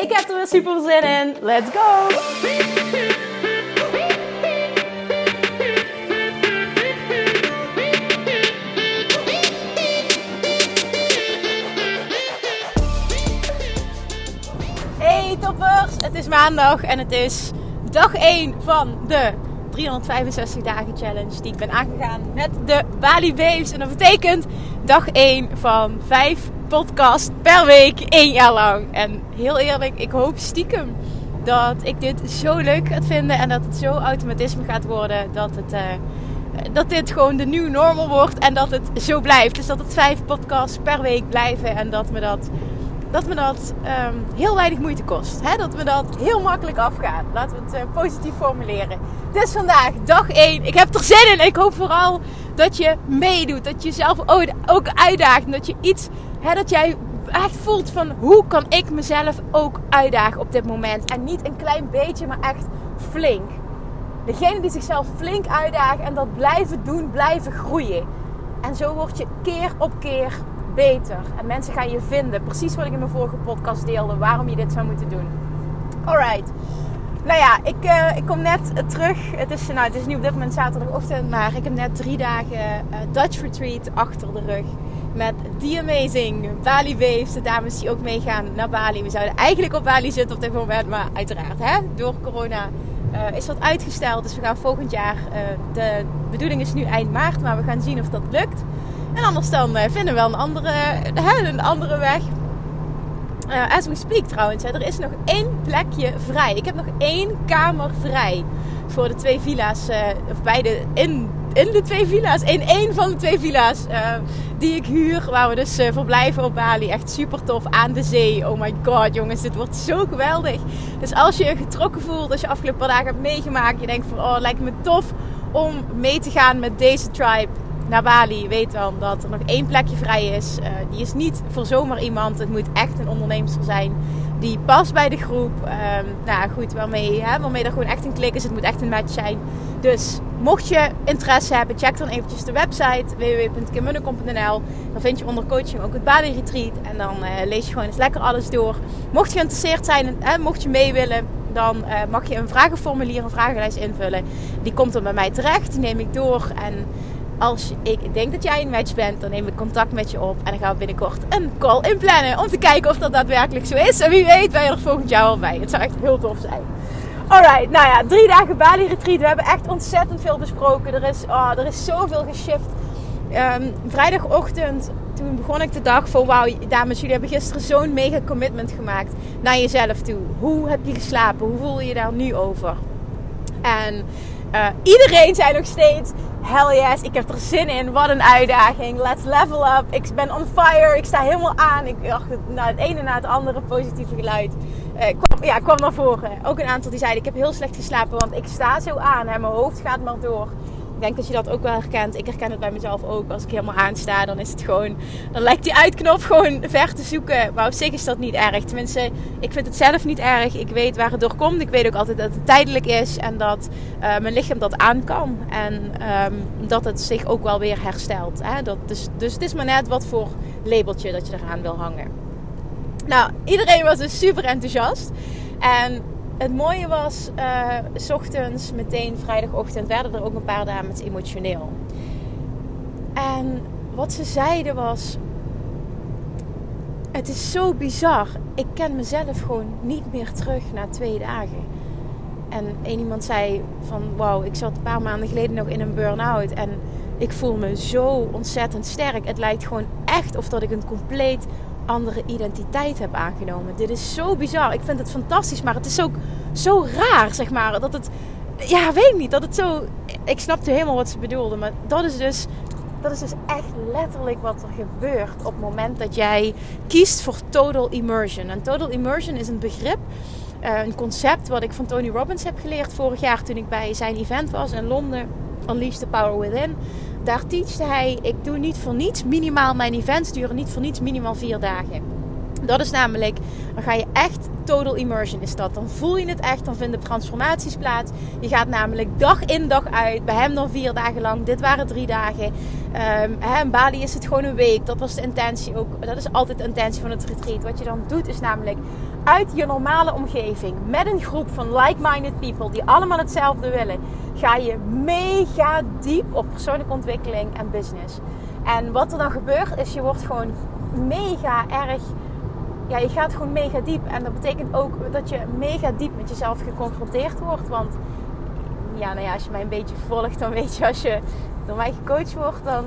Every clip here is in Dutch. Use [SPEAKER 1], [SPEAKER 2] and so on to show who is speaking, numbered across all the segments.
[SPEAKER 1] Ik heb er weer super zin in. Let's go! Hey toppers! Het is maandag en het is dag 1 van de 365 dagen challenge die ik ben aangegaan met de Bali Babes. En dat betekent dag 1 van 5 podcasts per week, één jaar lang. En heel eerlijk, ik hoop stiekem dat ik dit zo leuk gaat vinden en dat het zo automatisme gaat worden dat het... Uh, dat dit gewoon de nieuwe normal wordt en dat het zo blijft. Dus dat het vijf podcasts per week blijven en dat me dat dat me dat um, heel weinig moeite kost. Hè? Dat me dat heel makkelijk afgaat. Laten we het uh, positief formuleren. Dus vandaag, dag 1. Ik heb er zin in. Ik hoop vooral dat je meedoet. Dat je jezelf ook uitdaagt. Dat je iets, dat jij echt voelt van hoe kan ik mezelf ook uitdagen op dit moment. En niet een klein beetje, maar echt flink. Degene die zichzelf flink uitdagen en dat blijven doen, blijven groeien. En zo word je keer op keer beter. En mensen gaan je vinden. Precies wat ik in mijn vorige podcast deelde. Waarom je dit zou moeten doen. Alright. Nou ja, ik, uh, ik kom net uh, terug. Het is, nou, het is nu op dit moment zaterdagochtend. Maar ik heb net drie dagen uh, Dutch Retreat achter de rug. Met The Amazing Bali Waves. De dames die ook meegaan naar Bali. We zouden eigenlijk op Bali zitten op dit moment. Maar uiteraard, hè, door corona is dat uitgesteld. Dus we gaan volgend jaar. de bedoeling is nu eind maart. Maar we gaan zien of dat lukt. En anders dan uh, vinden we wel een andere, een andere weg. As we speak trouwens, hè, er is nog één plekje vrij. Ik heb nog één kamer vrij voor de twee villa's, of beide in, in de twee villa's. In één van de twee villa's die ik huur, waar we dus verblijven op Bali. Echt super tof aan de zee. Oh my god, jongens, dit wordt zo geweldig. Dus als je je getrokken voelt, als je afgelopen dagen hebt meegemaakt, je denkt van, oh, lijkt me tof om mee te gaan met deze tribe naar Bali, weet dan dat er nog één plekje vrij is. Uh, die is niet voor zomaar iemand. Het moet echt een ondernemer zijn die past bij de groep. Uh, nou goed, waarmee, hè, waarmee er gewoon echt een klik is. Het moet echt een match zijn. Dus mocht je interesse hebben, check dan eventjes de website www.kimmunnekom.nl. Dan vind je onder coaching ook het Bali Retreat. En dan uh, lees je gewoon eens lekker alles door. Mocht je geïnteresseerd zijn, en mocht je mee willen, dan uh, mag je een vragenformulier, een vragenlijst invullen. Die komt dan bij mij terecht, die neem ik door. En als ik denk dat jij een match bent, dan neem ik contact met je op. En dan gaan we binnenkort een call inplannen. Om te kijken of dat daadwerkelijk zo is. En wie weet ben je er volgend jaar al bij. Het zou echt heel tof zijn. Alright, nou ja, drie dagen Bali Retreat. We hebben echt ontzettend veel besproken. Er is, oh, er is zoveel geshift. Um, vrijdagochtend, toen begon ik de dag van... Wauw, dames, jullie hebben gisteren zo'n mega commitment gemaakt naar jezelf toe. Hoe heb je geslapen? Hoe voel je daar nu over? En uh, iedereen zei nog steeds: Hell yes, ik heb er zin in. Wat een uitdaging. Let's level up. Ik ben on fire. Ik sta helemaal aan. Ik dacht, nou, het ene na het andere positieve geluid uh, kwam, ja, kwam naar voren. Ook een aantal die zeiden: Ik heb heel slecht geslapen, want ik sta zo aan. Hè. Mijn hoofd gaat maar door. Ik denk dat je dat ook wel herkent. Ik herken het bij mezelf ook. Als ik helemaal aansta, dan is het gewoon. Dan lijkt die uitknop gewoon ver te zoeken. Maar op zich is dat niet erg. Tenminste, ik vind het zelf niet erg. Ik weet waar het door komt. Ik weet ook altijd dat het tijdelijk is. En dat uh, mijn lichaam dat aan kan. En um, dat het zich ook wel weer herstelt. Hè? Dat, dus, dus het is maar net wat voor labeltje dat je eraan wil hangen. Nou, iedereen was dus super enthousiast. En het mooie was, s ochtends, meteen vrijdagochtend, werden er ook een paar dames emotioneel. En wat ze zeiden was: Het is zo bizar. Ik ken mezelf gewoon niet meer terug na twee dagen. En een iemand zei: van wauw, ik zat een paar maanden geleden nog in een burn-out. En ik voel me zo ontzettend sterk. Het lijkt gewoon echt of dat ik een compleet andere identiteit heb aangenomen. Dit is zo bizar. Ik vind het fantastisch, maar het is ook zo raar, zeg maar. Dat het, ja, weet niet, dat het zo... Ik snapte helemaal wat ze bedoelde, maar dat is dus dat is dus echt letterlijk wat er gebeurt op het moment dat jij kiest voor total immersion. En total immersion is een begrip, uh, een concept wat ik van Tony Robbins heb geleerd vorig jaar toen ik bij zijn event was in Londen. Unleash the Power Within. Daar teachte hij, ik doe niet voor niets minimaal mijn events duren niet voor niets minimaal vier dagen. Dat is namelijk, dan ga je echt total immersion is dat. Dan voel je het echt, dan vinden transformaties plaats. Je gaat namelijk dag in dag uit. Bij hem dan vier dagen lang. Dit waren drie dagen. In Bali is het gewoon een week. Dat was de intentie ook. Dat is altijd de intentie van het retreat. Wat je dan doet is namelijk uit je normale omgeving. Met een groep van like-minded people die allemaal hetzelfde willen. Ga je mega diep op persoonlijke ontwikkeling en business. En wat er dan gebeurt is je wordt gewoon mega erg ja, je gaat gewoon mega diep. En dat betekent ook dat je mega diep met jezelf geconfronteerd wordt. Want ja, nou ja, als je mij een beetje volgt, dan weet je als je door mij gecoacht wordt, dan,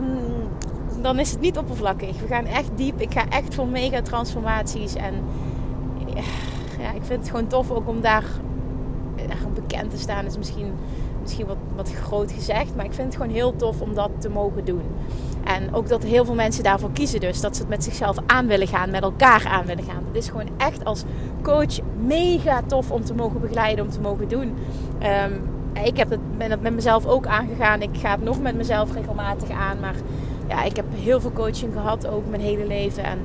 [SPEAKER 1] mm, dan is het niet oppervlakkig. We gaan echt diep. Ik ga echt voor mega transformaties. En ja, ik vind het gewoon tof ook om daar, daar bekend te staan. Is misschien, misschien wat, wat groot gezegd. Maar ik vind het gewoon heel tof om dat te mogen doen. En ook dat heel veel mensen daarvoor kiezen dus. Dat ze het met zichzelf aan willen gaan, met elkaar aan willen gaan. Het is gewoon echt als coach mega tof om te mogen begeleiden, om te mogen doen. Ehm, ik heb het, ben het met mezelf ook aangegaan. Ik ga het nog met mezelf regelmatig aan. Maar ja, ik heb heel veel coaching gehad, ook mijn hele leven. En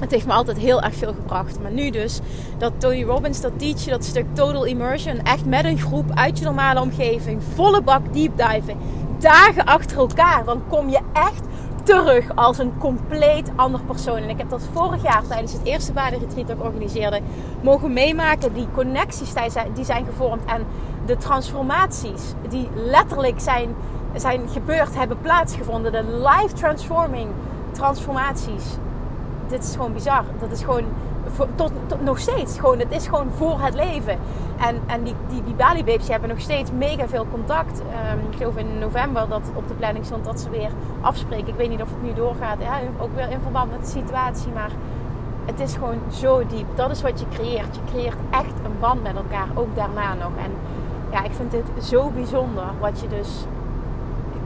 [SPEAKER 1] het heeft me altijd heel erg veel gebracht. Maar nu dus, dat Tony Robbins, dat teach dat stuk total immersion. Echt met een groep uit je normale omgeving. Volle bak deep diven dagen achter elkaar, dan kom je echt terug als een compleet ander persoon. En ik heb dat vorig jaar tijdens het eerste badenretreat dat ik organiseerde mogen meemaken. Die connecties die zijn gevormd en de transformaties die letterlijk zijn, zijn gebeurd, hebben plaatsgevonden. De life transforming transformaties. Dit is gewoon bizar. Dat is gewoon tot, nog steeds. Gewoon, het is gewoon voor het leven. En, en die, die, die Bali Babes hebben nog steeds mega veel contact. Um, ik geloof in november dat op de planning stond dat ze weer afspreken. Ik weet niet of het nu doorgaat. Ja, ook weer in verband met de situatie. Maar het is gewoon zo diep. Dat is wat je creëert. Je creëert echt een band met elkaar. Ook daarna nog. En ja, ik vind dit zo bijzonder. Wat je dus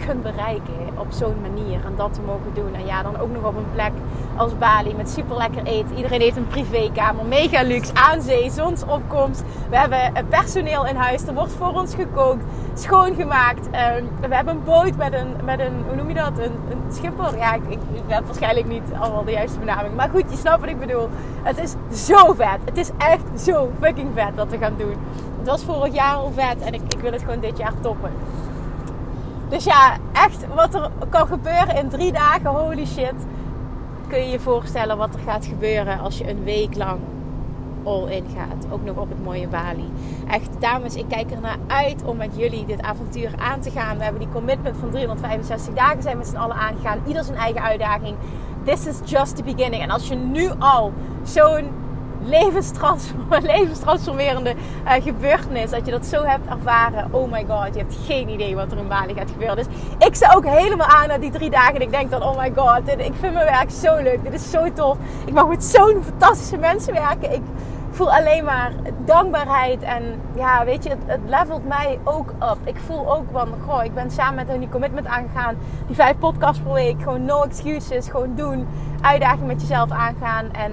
[SPEAKER 1] kunt bereiken op zo'n manier. En dat te mogen doen. En ja, dan ook nog op een plek als Bali met super lekker eten. Iedereen heeft een privékamer, mega luxe, aan zee, zonsopkomst. We hebben personeel in huis, er wordt voor ons gekookt, schoongemaakt. Ehm, we hebben een boot met een, met een hoe noem je dat, een, een schipper. Ja, ik, ik, heb waarschijnlijk niet allemaal de juiste benaming. Maar goed, je snapt wat ik bedoel. Het is zo vet. Het is echt zo fucking vet wat we gaan doen. Het was vorig jaar al vet en ik, ik wil het gewoon dit jaar toppen. Dus ja, echt wat er kan gebeuren in drie dagen, holy shit. Kun je je voorstellen wat er gaat gebeuren als je een week lang all in gaat. Ook nog op het mooie Bali. Echt, dames, ik kijk er naar uit om met jullie dit avontuur aan te gaan. We hebben die commitment van 365 dagen zijn met z'n allen aangegaan. Ieder zijn eigen uitdaging. This is just the beginning. En als je nu al zo'n levenstransformerende uh, gebeurtenis. Dat je dat zo hebt ervaren. Oh my god, je hebt geen idee wat er in Bali gaat gebeuren. Dus ik sta ook helemaal aan na die drie dagen. En ik denk dan, oh my god, ik vind mijn werk zo leuk. Dit is zo tof. Ik mag met zo'n fantastische mensen werken. Ik voel alleen maar dankbaarheid. En ja, weet je, het, het levelt mij ook op. Ik voel ook van, goh, ik ben samen met hun die commitment aangegaan. Die vijf podcasts per week. Gewoon no excuses. Gewoon doen. Uitdaging met jezelf aangaan. En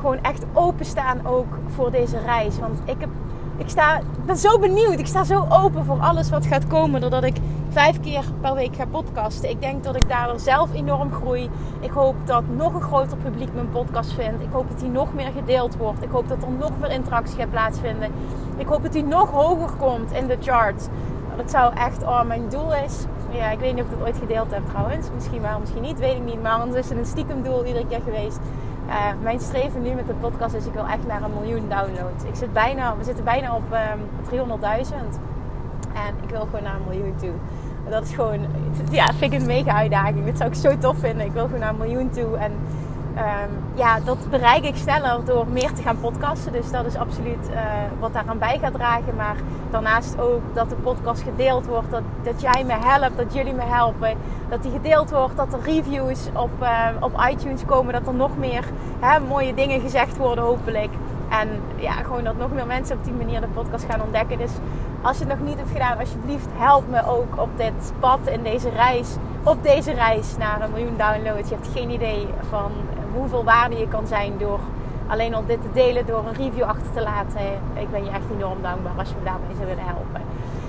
[SPEAKER 1] gewoon echt openstaan ook voor deze reis. Want ik, heb, ik, sta, ben zo benieuwd. Ik sta zo open voor alles wat gaat komen. Doordat ik vijf keer per week ga podcasten. Ik denk dat ik daardoor zelf enorm groei. Ik hoop dat nog een groter publiek mijn podcast vindt. Ik hoop dat die nog meer gedeeld wordt. Ik hoop dat er nog meer interactie gaat plaatsvinden. Ik hoop dat die nog hoger komt in de charts. Dat zou echt oh, mijn doel is. Ja, ik weet niet of ik dat ooit gedeeld heb trouwens. Misschien wel, misschien niet, weet ik niet. Maar anders is het een stiekem doel iedere keer geweest. Uh, mijn streven nu met de podcast is, ik wil echt naar een miljoen downloads. Ik zit bijna, we zitten bijna op um, 300.000. En ik wil gewoon naar een miljoen toe. Dat is gewoon, ja, vind ik een mega uitdaging. Dat zou ik zo tof vinden. Ik wil gewoon naar een miljoen toe. En um, ja, dat bereik ik sneller door meer te gaan podcasten. Dus dat is absoluut uh, wat daaraan bij gaat dragen. Maar daarnaast ook dat de podcast gedeeld wordt. Dat, dat jij me helpt, dat jullie me helpen. Dat die gedeeld wordt, dat er reviews op, uh, op iTunes komen. Dat er nog meer hè, mooie dingen gezegd worden, hopelijk. En ja, gewoon dat nog meer mensen op die manier de podcast gaan ontdekken. Dus als je het nog niet hebt gedaan, alsjeblieft help me ook op dit pad in deze reis op deze reis naar een miljoen downloads. Je hebt geen idee van hoeveel waarde je kan zijn door alleen al dit te delen, door een review achter te laten. Ik ben je echt enorm dankbaar als je me daarmee zou willen helpen.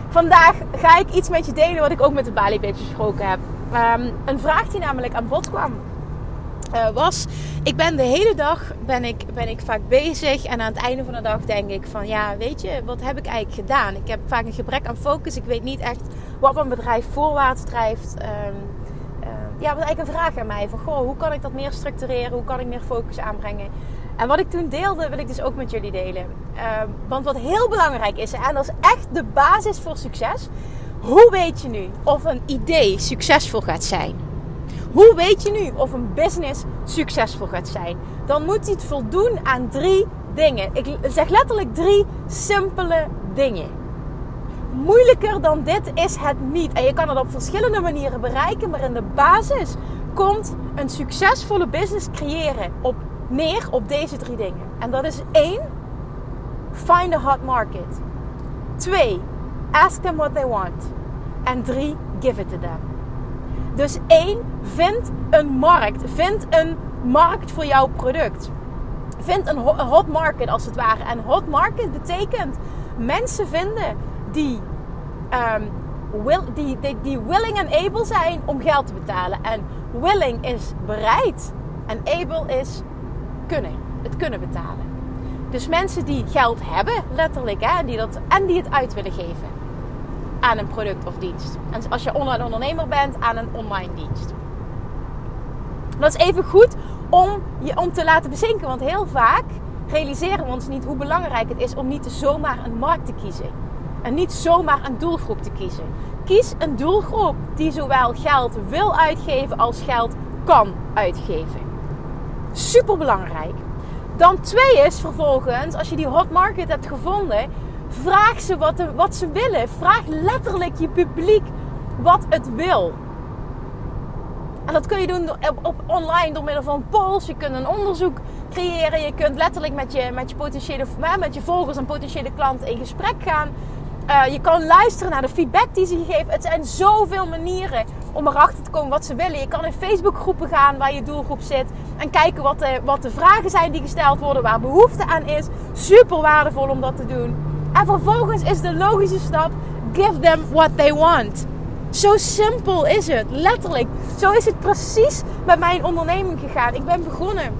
[SPEAKER 1] Vandaag ga ik iets met je delen wat ik ook met de Bali Babes besproken heb. Ehm, een vraag die namelijk aan bod kwam. Uh, was, ik ben de hele dag ben ik, ben ik vaak bezig en aan het einde van de dag denk ik van ja, weet je, wat heb ik eigenlijk gedaan? Ik heb vaak een gebrek aan focus. Ik weet niet echt wat mijn bedrijf voorwaarts drijft. Uh, ja, was eigenlijk een vraag aan mij van goh, hoe kan ik dat meer structureren? Hoe kan ik meer focus aanbrengen? En wat ik toen deelde, wil ik dus ook met jullie delen. Uh, want wat heel belangrijk is, en dat is echt de basis voor succes. Hoe weet je nu of een idee succesvol gaat zijn? Hoe weet je nu of een business succesvol gaat zijn? Dan moet het voldoen aan drie dingen. Ik zeg letterlijk drie simpele dingen. Moeilijker dan dit is het niet. En je kan het op verschillende manieren bereiken, maar in de basis komt een succesvolle business creëren op neer op deze drie dingen. En dat is één, find a hot market. Twee, ask them what they want. En drie, give it to them. Dus één, vind een markt. Vind een markt voor jouw product. Vind een hot market als het ware. En hot market betekent mensen vinden die, um, will, die, die, willing en able zijn om geld te betalen. En willing is bereid. En able is kunnen. Het kunnen betalen. Dus mensen die geld hebben, letterlijk, hè, die dat, en die het uit willen geven aan een product of dienst. En als je online ondernemer bent, aan een online dienst. Dat is even goed om je om te laten bezinken. Want heel vaak realiseren we ons niet hoe belangrijk het is om niet zomaar een markt te kiezen. En niet zomaar een doelgroep te kiezen. Kies een doelgroep die zowel geld wil uitgeven als geld kan uitgeven. Super belangrijk. Dan twee is vervolgens, als je die hot market hebt gevonden, vraag ze wat, wat ze willen. Vraag letterlijk je publiek wat het wil. En dat kun je doen op, op, online door middel van polls. Je kunt een onderzoek creëren. Je kunt letterlijk met je, met je, potentiële, met je volgers en potentiële klanten in gesprek gaan. Uh, je kan luisteren naar de feedback die ze geven. Het zijn zoveel manieren om erachter te komen wat ze willen. Je kan in Facebookgroepen gaan waar je doelgroep zit. En kijken wat de, wat de vragen zijn die gesteld worden, waar behoefte aan is. Super waardevol om dat te doen. En vervolgens is de logische stap: give them what they want. Zo simpel is het, letterlijk. Zo is het precies met mijn onderneming gegaan. Ik ben begonnen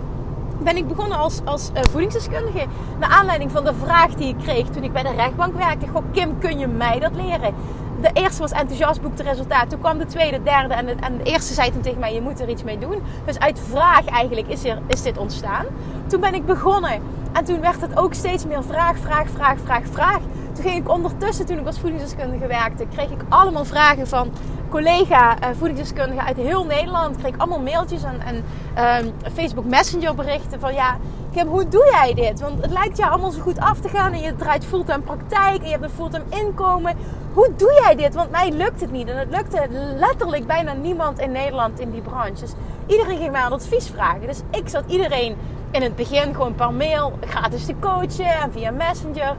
[SPEAKER 1] ben ik begonnen als, als uh, voedingsdeskundige. Naar aanleiding van de vraag die ik kreeg toen ik bij de rechtbank werkte. Goh, Kim, kun je mij dat leren? De eerste was enthousiast, boekte resultaat. Toen kwam de tweede, derde en de, en de eerste zei toen tegen mij, je moet er iets mee doen. Dus uit vraag eigenlijk is, er, is dit ontstaan. Toen ben ik begonnen. En toen werd het ook steeds meer vraag, vraag, vraag, vraag, vraag. Toen ging ik ondertussen, toen ik als voedingsdeskundige werkte, kreeg ik allemaal vragen van collega uh, voedingsdeskundigen uit heel Nederland. Kreeg allemaal mailtjes en, en uh, Facebook Messenger berichten van ja, Kim, hoe doe jij dit? Want het lijkt jou allemaal zo goed af te gaan en je draait fulltime praktijk en je hebt een fulltime inkomen. Hoe doe jij dit? Want mij lukt het niet. En het lukte letterlijk bijna niemand in Nederland in die branche. Dus iedereen ging mij aan advies vragen. Dus ik zat iedereen in het begin gewoon per mail gratis te coachen en via Messenger.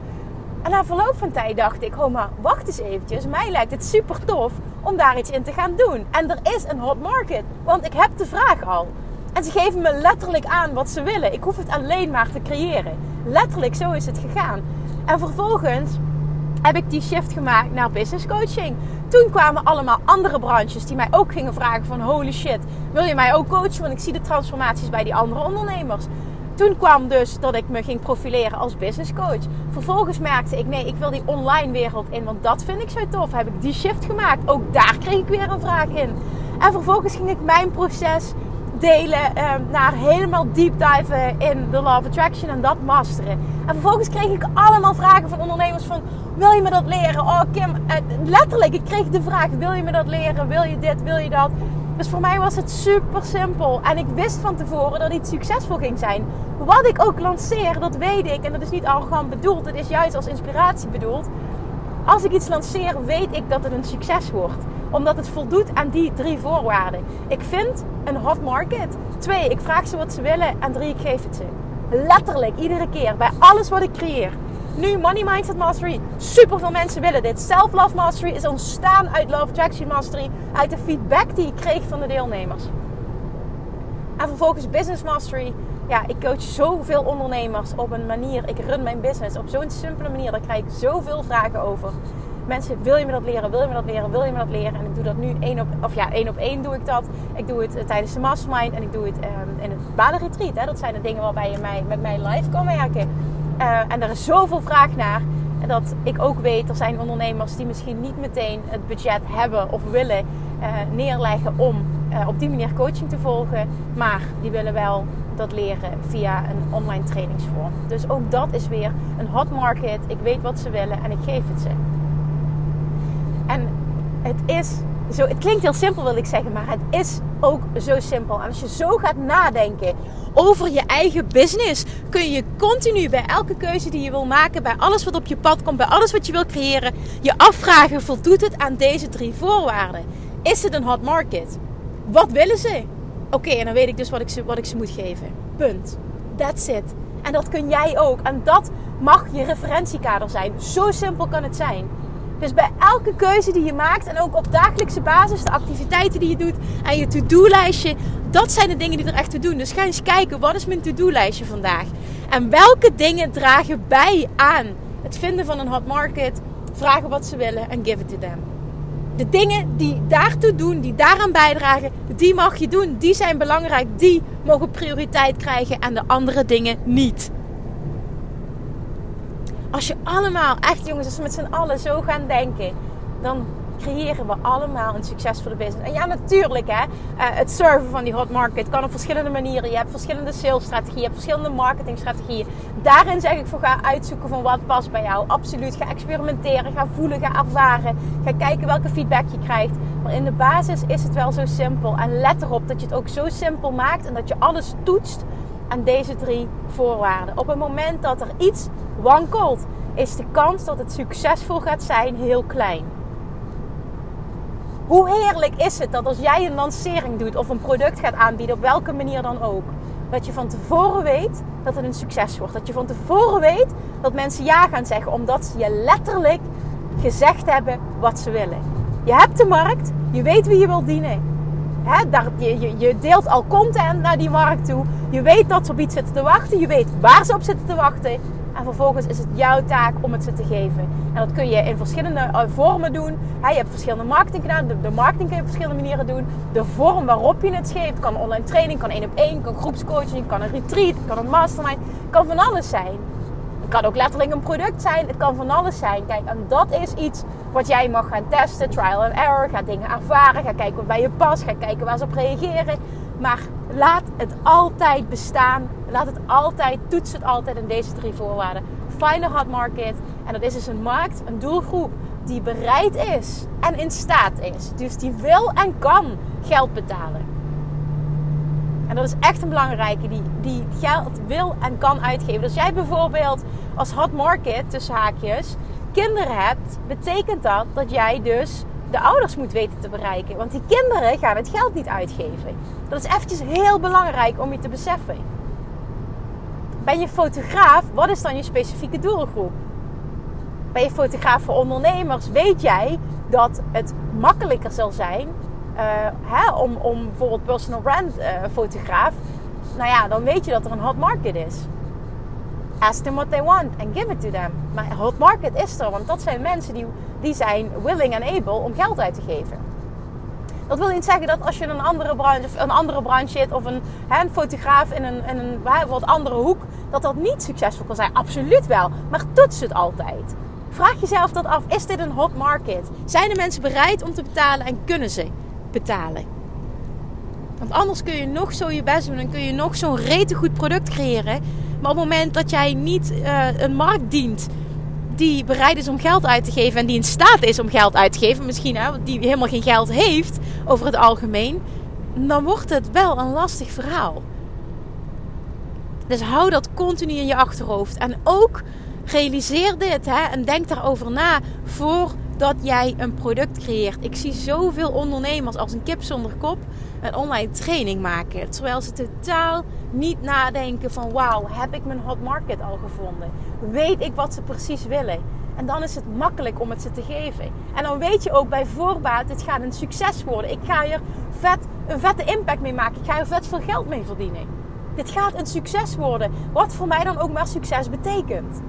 [SPEAKER 1] En na verloop van tijd dacht ik, oh maar wacht eens eventjes. Mij lijkt het super tof om daar iets in te gaan doen. En er is een hot market, want ik heb de vraag al. En ze geven me letterlijk aan wat ze willen. Ik hoef het alleen maar te creëren. Letterlijk, zo is het gegaan. En vervolgens heb ik die shift gemaakt naar business coaching. Toen kwamen allemaal andere branches die mij ook gingen vragen van holy shit, wil je mij ook coachen? Want ik zie de transformaties bij die andere ondernemers. Toen kwam dus dat ik me ging profileren als business coach. Vervolgens merkte ik, nee, ik wil die online wereld in, want dat vind ik zo tof. Heb ik die shift gemaakt. Ook daar kreeg ik weer een vraag in. En vervolgens ging ik mijn proces delen eh, naar helemaal deep diven in de Law of Attraction en dat masteren. En vervolgens kreeg ik allemaal vragen van ondernemers van, wil je me dat leren? Oh Kim, eh, letterlijk, ik kreeg de vraag, wil je me dat leren? Wil je dit? Wil je dat? Dus voor mij was het super simpel. En ik wist van tevoren dat iets succesvol ging zijn. Wat ik ook lanceer, dat weet ik. En dat is niet arrogant bedoeld. Het is juist als inspiratie bedoeld. Als ik iets lanceer, weet ik dat het een succes wordt. Omdat het voldoet aan die drie voorwaarden. Ik vind een hot market. Twee, ik vraag ze wat ze willen. En drie, ik geef het ze. Letterlijk, iedere keer. Bij alles wat ik creëer. Nu Money Mindset Mastery. Super veel mensen willen dit. Self Love Mastery is ontstaan uit Love Attraction Mastery. Uit de feedback die ik kreeg van de deelnemers. En vervolgens Business Mastery. Ja, ik coach zoveel ondernemers op een manier. Ik run mijn business op zo'n simpele manier. Daar krijg ik zoveel vragen over. Mensen, wil je me dat leren? Wil je me dat leren? Wil je me dat leren? En ik doe dat nu één op, of ja, één op één doe ik dat. Ik doe het eh, tijdens de mastermind en ik doe het um, in het badenretreat. Hè. Dat zijn de dingen waarbij je mij, met mij live kan werken. Uh, en er is zoveel vraag naar. Dat ik ook weet, er zijn ondernemers die misschien niet meteen het budget hebben of willen uh, neerleggen om op die manier coaching te volgen. Maar die willen wel dat leren via een online trainingsvorm. Dus ook dat is weer een hot market. Ik weet wat ze willen en ik geef het ze. En het is zo, het klinkt heel simpel wil ik zeggen, maar het is ook zo simpel. En als je zo gaat nadenken over je eigen business, kun je continu bij elke keuze die je wil maken, bij alles wat op je pad komt, bij alles wat je wil creëren, je afvragen: voldoet het aan deze drie voorwaarden? Is het een hot market? Wat willen ze? Oké, en dan weet ik dus wat ik, ze, wat ik ze moet geven. Punt. That's it. En dat kun jij ook. En dat mag je referentiekader zijn. Zo simpel kan het zijn. Dus bij elke keuze die je maakt en ook op dagelijkse basis, de activiteiten die je doet en je to-do-lijstje, dat zijn de dingen die er echt te doen. Dus ga eens kijken, wat is mijn to-do-lijstje vandaag? En welke dingen dragen bij aan het vinden van een hot market, vragen wat ze willen en give it to them. De dingen die daartoe doen, die daaraan bijdragen, die mag je doen. Die zijn belangrijk, die mogen prioriteit krijgen en de andere dingen niet als je allemaal, echt jongens, als we met z'n allen zo gaan denken, dan creëren we allemaal een succesvolle business. En ja, natuurlijk, hè, uh, het serven van die hot market kan op verschillende manieren. Je hebt verschillende salesstrategieën, je hebt verschillende marketingstrategieën. Daarin zeg ik voor ga uitzoeken van wat past bij jou. Absoluut, ga experimenteren, ga voelen, ga ervaren. Ga kijken welke feedback je krijgt. Maar in de basis is het wel zo simpel. En let erop dat je het ook zo simpel maakt en dat je alles toetst aan deze drie voorwaarden. Op het moment dat er iets wankelt, is de kans dat het succesvol gaat zijn heel klein. Hoe heerlijk is het dat als jij een lancering doet of een product gaat aanbieden, op welke manier dan ook, dat je van tevoren weet dat het een succes wordt. Dat je van tevoren weet dat mensen ja gaan zeggen, omdat ze je letterlijk gezegd hebben wat ze willen. Je hebt de markt, je weet wie je wil dienen. Je, je, deelt al content naar die markt toe. Je weet dat ze op iets zitten te wachten. Je weet waar ze op zitten te wachten. En vervolgens is het jouw taak om het ze te geven. En dat kun je in verschillende eh, vormen doen. Je hebt verschillende marketing gedaan. De marketing kun je op verschillende manieren doen. De vorm waarop je het geeft kan online training, kan één op één, kan groepscoaching, kan een retreat, kan een mastermind. kan van alles zijn. Het kan ook letterlijk een product zijn. Het kan van alles zijn. Kijk, en dat is iets wat jij mag gaan testen. Trial and error. Ga dingen ervaren. Ga kijken wat bij je past. Ga kijken waar ze op reageren. Maar laat het altijd bestaan. Laat het altijd, toets het altijd in deze drie voorwaarden. Find a hot market. En dat is dus een markt, een doelgroep die bereid is en in staat is. Dus die wil en kan geld betalen. En dat is echt een belangrijke, die, die geld wil en kan uitgeven. Dus jij bijvoorbeeld als hot market, tussen haakjes, kinderen hebt, betekent dat dat jij dus de ouders moet weten te bereiken. Want die kinderen gaan het geld niet uitgeven. Dat is eventjes heel belangrijk om je te beseffen. Ben je fotograaf, wat is dan je specifieke doelgroep? Ben je fotograaf voor ondernemers, weet jij dat het makkelijker zal zijn uh, hè, om, om bijvoorbeeld personal brand uh, fotograaf. Nou ja, dan weet je dat er een hot market is. Ask them what they want and give it to them. Maar hot market is er, want dat zijn mensen die, die zijn willing and able om geld uit te geven. Dat wil niet zeggen dat als je in een andere branche, een andere branche zit of een, een fotograaf in een, een wat andere hoek, dat dat niet succesvol kan zijn. Absoluut wel. Maar toets het altijd. Vraag jezelf dat af. Is dit een hot market? Zijn de mensen bereid om te betalen en kunnen ze betalen? Want anders kun je nog zo je best doen en kun je nog zo'n rete goed product creëren. Maar op het moment dat jij niet uh, een markt dient die bereid is om geld uit te geven en die in staat is om geld uit te geven, misschien hè, die helemaal geen geld heeft over het algemeen, dan wordt het wel een lastig verhaal. Dus hou dat continu in je achterhoofd. En ook realiseer dit hè, en denk daarover na voordat jij een product creëert. Ik zie zoveel ondernemers als een kip zonder kop een online training maken. Terwijl ze totaal niet nadenken van wauw, heb ik mijn hot market al gevonden? Weet ik wat ze precies willen? En dan is het makkelijk om het ze te geven. En dan weet je ook bij voorbaat, dit gaat een succes worden. Ik ga hier vet, een vette impact mee maken. Ik ga hier vet veel geld mee verdienen. Dit gaat een succes worden. Wat voor mij dan ook maar succes betekent.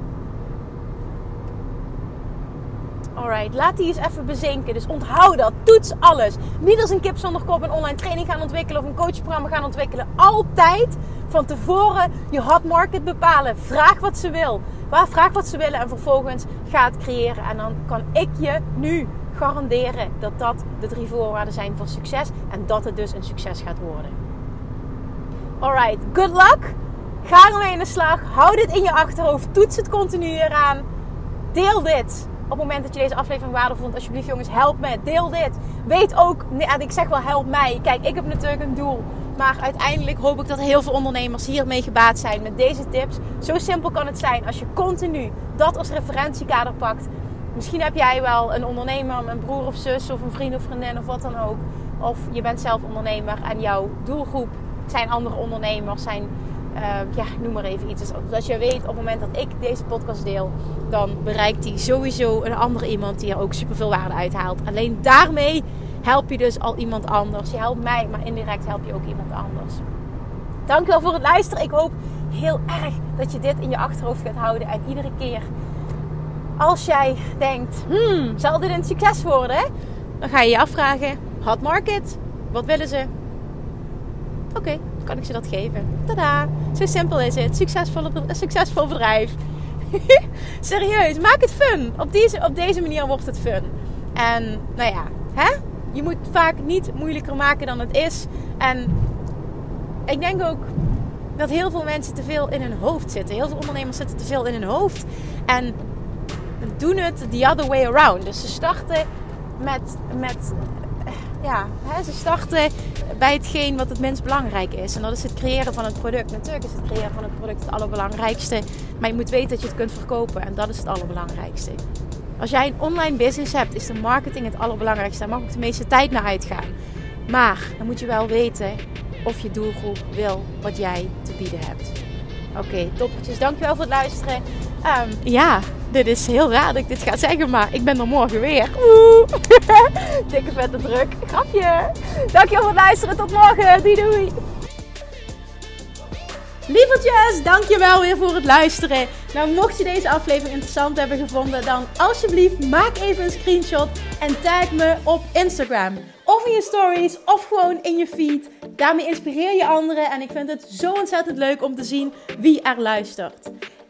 [SPEAKER 1] Alright, laat die eens even bezinken. Dus onthoud dat. Toets alles. Niet als een kip zonder kop een online training gaan ontwikkelen of een coachprogramma gaan ontwikkelen. Altijd van tevoren je hot market bepalen. Vraag wat ze wil. Vraag wat ze willen en vervolgens ga het creëren. En dan kan ik je nu garanderen dat dat de drie voorwaarden zijn voor succes. En dat het dus een succes gaat worden. Alright, good luck. Ga ermee in de slag. Hou dit in je achterhoofd. Toets het continu eraan. Deel dit op het moment dat je deze aflevering waardevol vond, alsjeblieft jongens, help me. Deel dit. Weet ook, nee, ik zeg wel help mij. Kijk, ik heb natuurlijk een doel. Maar uiteindelijk hoop ik dat heel veel ondernemers hiermee gebaat zijn met deze tips. Zo simpel kan het zijn als je continu dat als referentiekader pakt. Misschien heb jij wel een ondernemer, een broer of zus of een vriend of vriendin of wat dan ook. Of je bent zelf ondernemer en jouw doelgroep zijn andere ondernemers, zijn uh, ja, noem maar even iets. Dus als je weet op het moment dat ik deze podcast deel, dan bereikt die sowieso een andere iemand die er ook superveel waarde uithaalt. Alleen daarmee help je dus al iemand anders. Je helpt mij, maar indirect help je ook iemand anders. Dankjewel voor het luisteren. Ik hoop heel erg dat je dit in je achterhoofd gaat houden. En iedere keer als jij denkt, hmm, zal dit een succes worden? Dan ga je je afvragen, hot market, wat willen ze? Oké, kan ik ze dat geven. Tada! Zo simpel is het. Succesvol, succesvol bedrijf. Serieus, maak het fun. Op deze, op deze manier wordt het fun. En nou ja, hè? je moet vaak niet moeilijker maken dan het is. En ik denk ook dat heel veel mensen te veel in hun hoofd zitten. Heel veel ondernemers zitten te veel in hun hoofd. En doen het the other way around. Dus ze starten met, met ja, hè, ze starten bij hetgeen wat het minst belangrijk is. En dat is het creëren van het product. Natuurlijk is het creëren van het product het allerbelangrijkste. Maar je moet weten dat je het kunt verkopen. En dat is het allerbelangrijkste. Als jij een online business hebt, is de marketing het allerbelangrijkste. Daar mag ook de meeste tijd naar uitgaan. Maar dan moet je wel weten of je doelgroep wil wat jij te bieden hebt. Oké, okay. Dankjewel voor het luisteren. Um, ja, dit is heel raar dat ik dit ga zeggen, maar ik ben er morgen weer. Oeh. Dikke vette druk. Grapje. Dankjewel voor het luisteren. Tot morgen. Doei doei. Lievertjes, dankjewel weer voor het luisteren. Nou, mocht je deze aflevering interessant hebben gevonden, dan alsjeblieft maak even een screenshot en tag me op Instagram. Of in je stories, of gewoon in je feed. Daarmee inspireer je anderen en ik vind het zo ontzettend leuk om te zien wie er luistert.